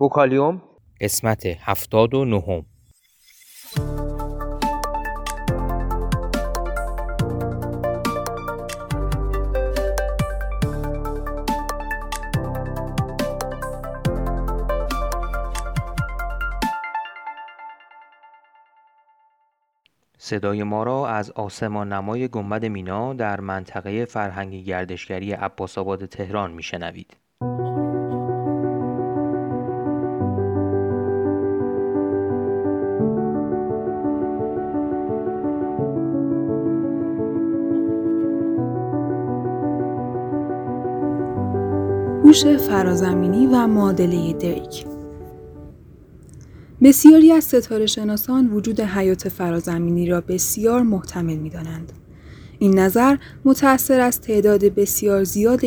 بوکالیوم قسمت هفتاد و نهم صدای ما را از آسمان نمای گنبد مینا در منطقه فرهنگی گردشگری عباسآباد تهران میشنوید. هوش فرازمینی و معادله دریک بسیاری از ستاره شناسان وجود حیات فرازمینی را بسیار محتمل می دانند. این نظر متأثر از تعداد بسیار زیاد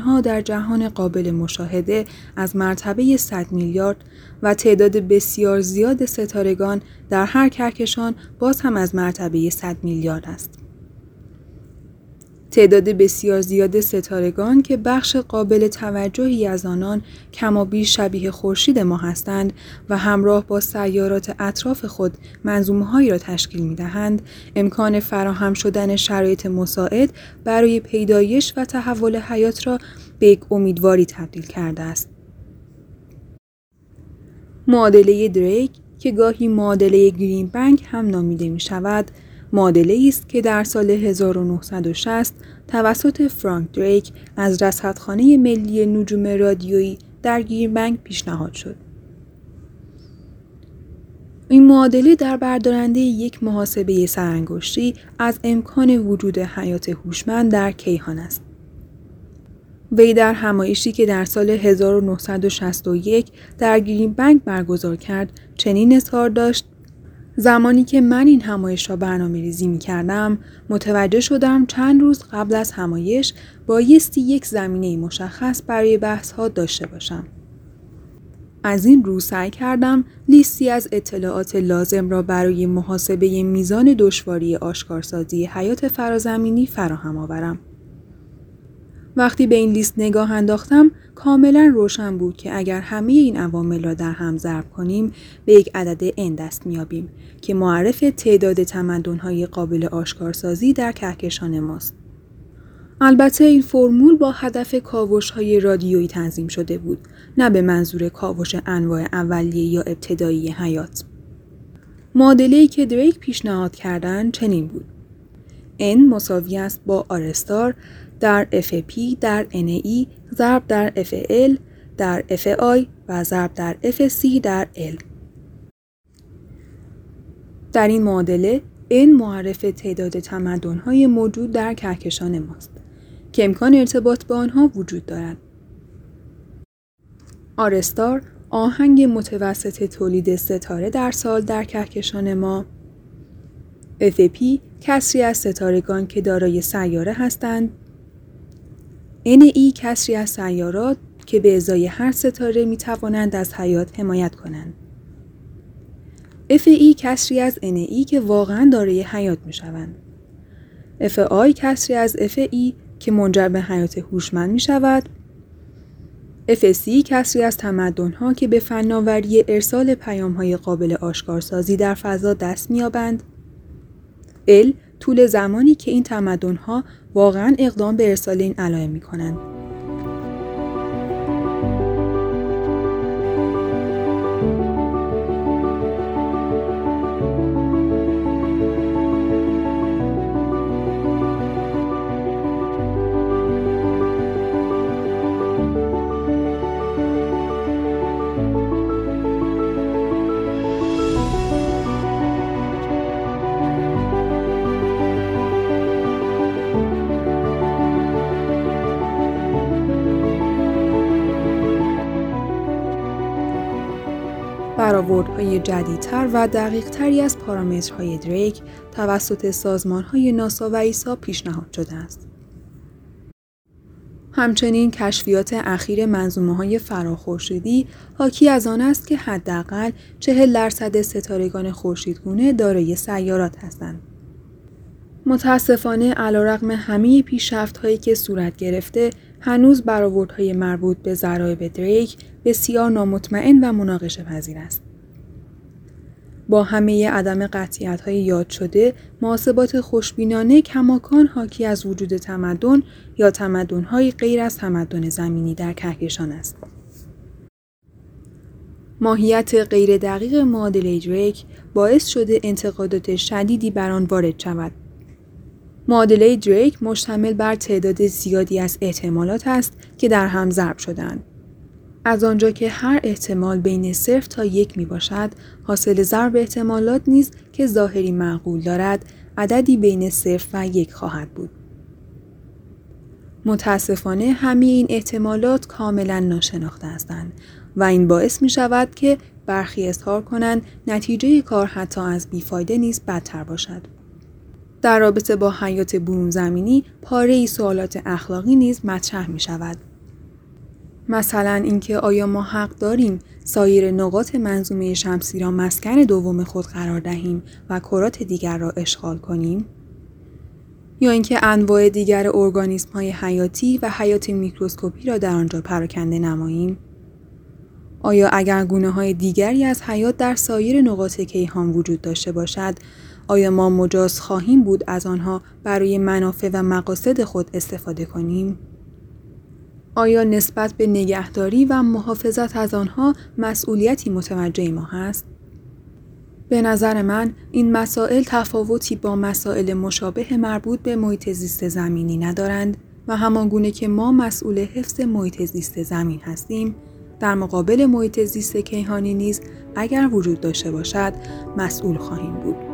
ها در جهان قابل مشاهده از مرتبه 100 میلیارد و تعداد بسیار زیاد ستارگان در هر کهکشان باز هم از مرتبه 100 میلیارد است. تعداد بسیار زیاد ستارگان که بخش قابل توجهی از آنان کمابیش شبیه خورشید ما هستند و همراه با سیارات اطراف خود منظومههایی را تشکیل می دهند، امکان فراهم شدن شرایط مساعد برای پیدایش و تحول حیات را به یک امیدواری تبدیل کرده است. معادله دریک که گاهی معادله گرین بنک هم نامیده می شود، معادله است که در سال 1960 توسط فرانک دریک از رصدخانه ملی نجوم رادیویی در گیربنگ پیشنهاد شد. این معادله در بردارنده یک محاسبه سرانگشتی از امکان وجود حیات هوشمند در کیهان است. وی در همایشی که در سال 1961 در گرین برگزار کرد چنین اظهار داشت زمانی که من این همایش را برنامه ریزی می کردم متوجه شدم چند روز قبل از همایش بایستی یک زمینه مشخص برای بحث ها داشته باشم. از این رو سعی کردم لیستی از اطلاعات لازم را برای محاسبه میزان دشواری آشکارسازی حیات فرازمینی فراهم آورم. وقتی به این لیست نگاه انداختم کاملا روشن بود که اگر همه این عوامل را در هم ضرب کنیم به یک عدد n دست میابیم که معرف تعداد تمدن‌های قابل آشکارسازی در کهکشان ماست. البته این فرمول با هدف کاوش های رادیویی تنظیم شده بود نه به منظور کاوش انواع اولیه یا ابتدایی حیات. معادله‌ای که دریک پیشنهاد کردن چنین بود. n مساوی است با آرستار در FP در NE ضرب در FL در FI و ضرب در FC در L. در این معادله n معرف تعداد تمدن‌های موجود در کهکشان ماست که امکان ارتباط با آنها وجود دارد. آرستار آهنگ متوسط تولید ستاره در سال در کهکشان ما FP کسری از ستارگان که دارای سیاره هستند ای کسری از سیارات که به ازای هر ستاره می توانند از حیات حمایت کنند. ای کسری از ای که واقعا دارای حیات می شوند. آی کسری از ای که منجر به حیات هوشمند می شود. سی کسری از ها که به فناوری ارسال پیام های قابل آشکارسازی در فضا دست میابند. ال طول زمانی که این تمدن‌ها واقعا اقدام به ارسال این علائم می‌کنند. برآوردهای جدیدتر و دقیقتری از پارامترهای دریک توسط سازمانهای ناسا و ایسا پیشنهاد شده است. همچنین کشفیات اخیر منظومه های فراخورشیدی حاکی از آن است که حداقل چهل درصد ستارگان خورشیدگونه دارای سیارات هستند. متاسفانه علیرغم همه پیشرفت هایی که صورت گرفته هنوز برآوردهای مربوط به ضرایب دریک بسیار نامطمئن و مناقشه پذیر است. با همه عدم قطعیت های یاد شده، محاسبات خوشبینانه کماکان حاکی از وجود تمدن یا تمدن های غیر از تمدن زمینی در کهکشان است. ماهیت غیر دقیق معادله دریک باعث شده انتقادات شدیدی بر آن وارد شود. معادله دریک مشتمل بر تعداد زیادی از احتمالات است که در هم ضرب شدند. از آنجا که هر احتمال بین صرف تا یک می باشد، حاصل ضرب احتمالات نیز که ظاهری معقول دارد، عددی بین صرف و یک خواهد بود. متاسفانه همه این احتمالات کاملا ناشناخته هستند و این باعث می شود که برخی اظهار کنند نتیجه کار حتی از بیفایده نیز بدتر باشد. در رابطه با حیات برون زمینی پاره ای سوالات اخلاقی نیز مطرح می شود. مثلا اینکه آیا ما حق داریم سایر نقاط منظومه شمسی را مسکن دوم خود قرار دهیم و کرات دیگر را اشغال کنیم؟ یا اینکه انواع دیگر ارگانیسم های حیاتی و حیات میکروسکوپی را در آنجا پراکنده نماییم؟ آیا اگر گونه های دیگری از حیات در سایر نقاط کیهان وجود داشته باشد، آیا ما مجاز خواهیم بود از آنها برای منافع و مقاصد خود استفاده کنیم؟ آیا نسبت به نگهداری و محافظت از آنها مسئولیتی متوجه ما هست؟ به نظر من این مسائل تفاوتی با مسائل مشابه مربوط به محیط زیست زمینی ندارند و همانگونه که ما مسئول حفظ محیط زیست زمین هستیم در مقابل محیط زیست کیهانی نیز اگر وجود داشته باشد مسئول خواهیم بود.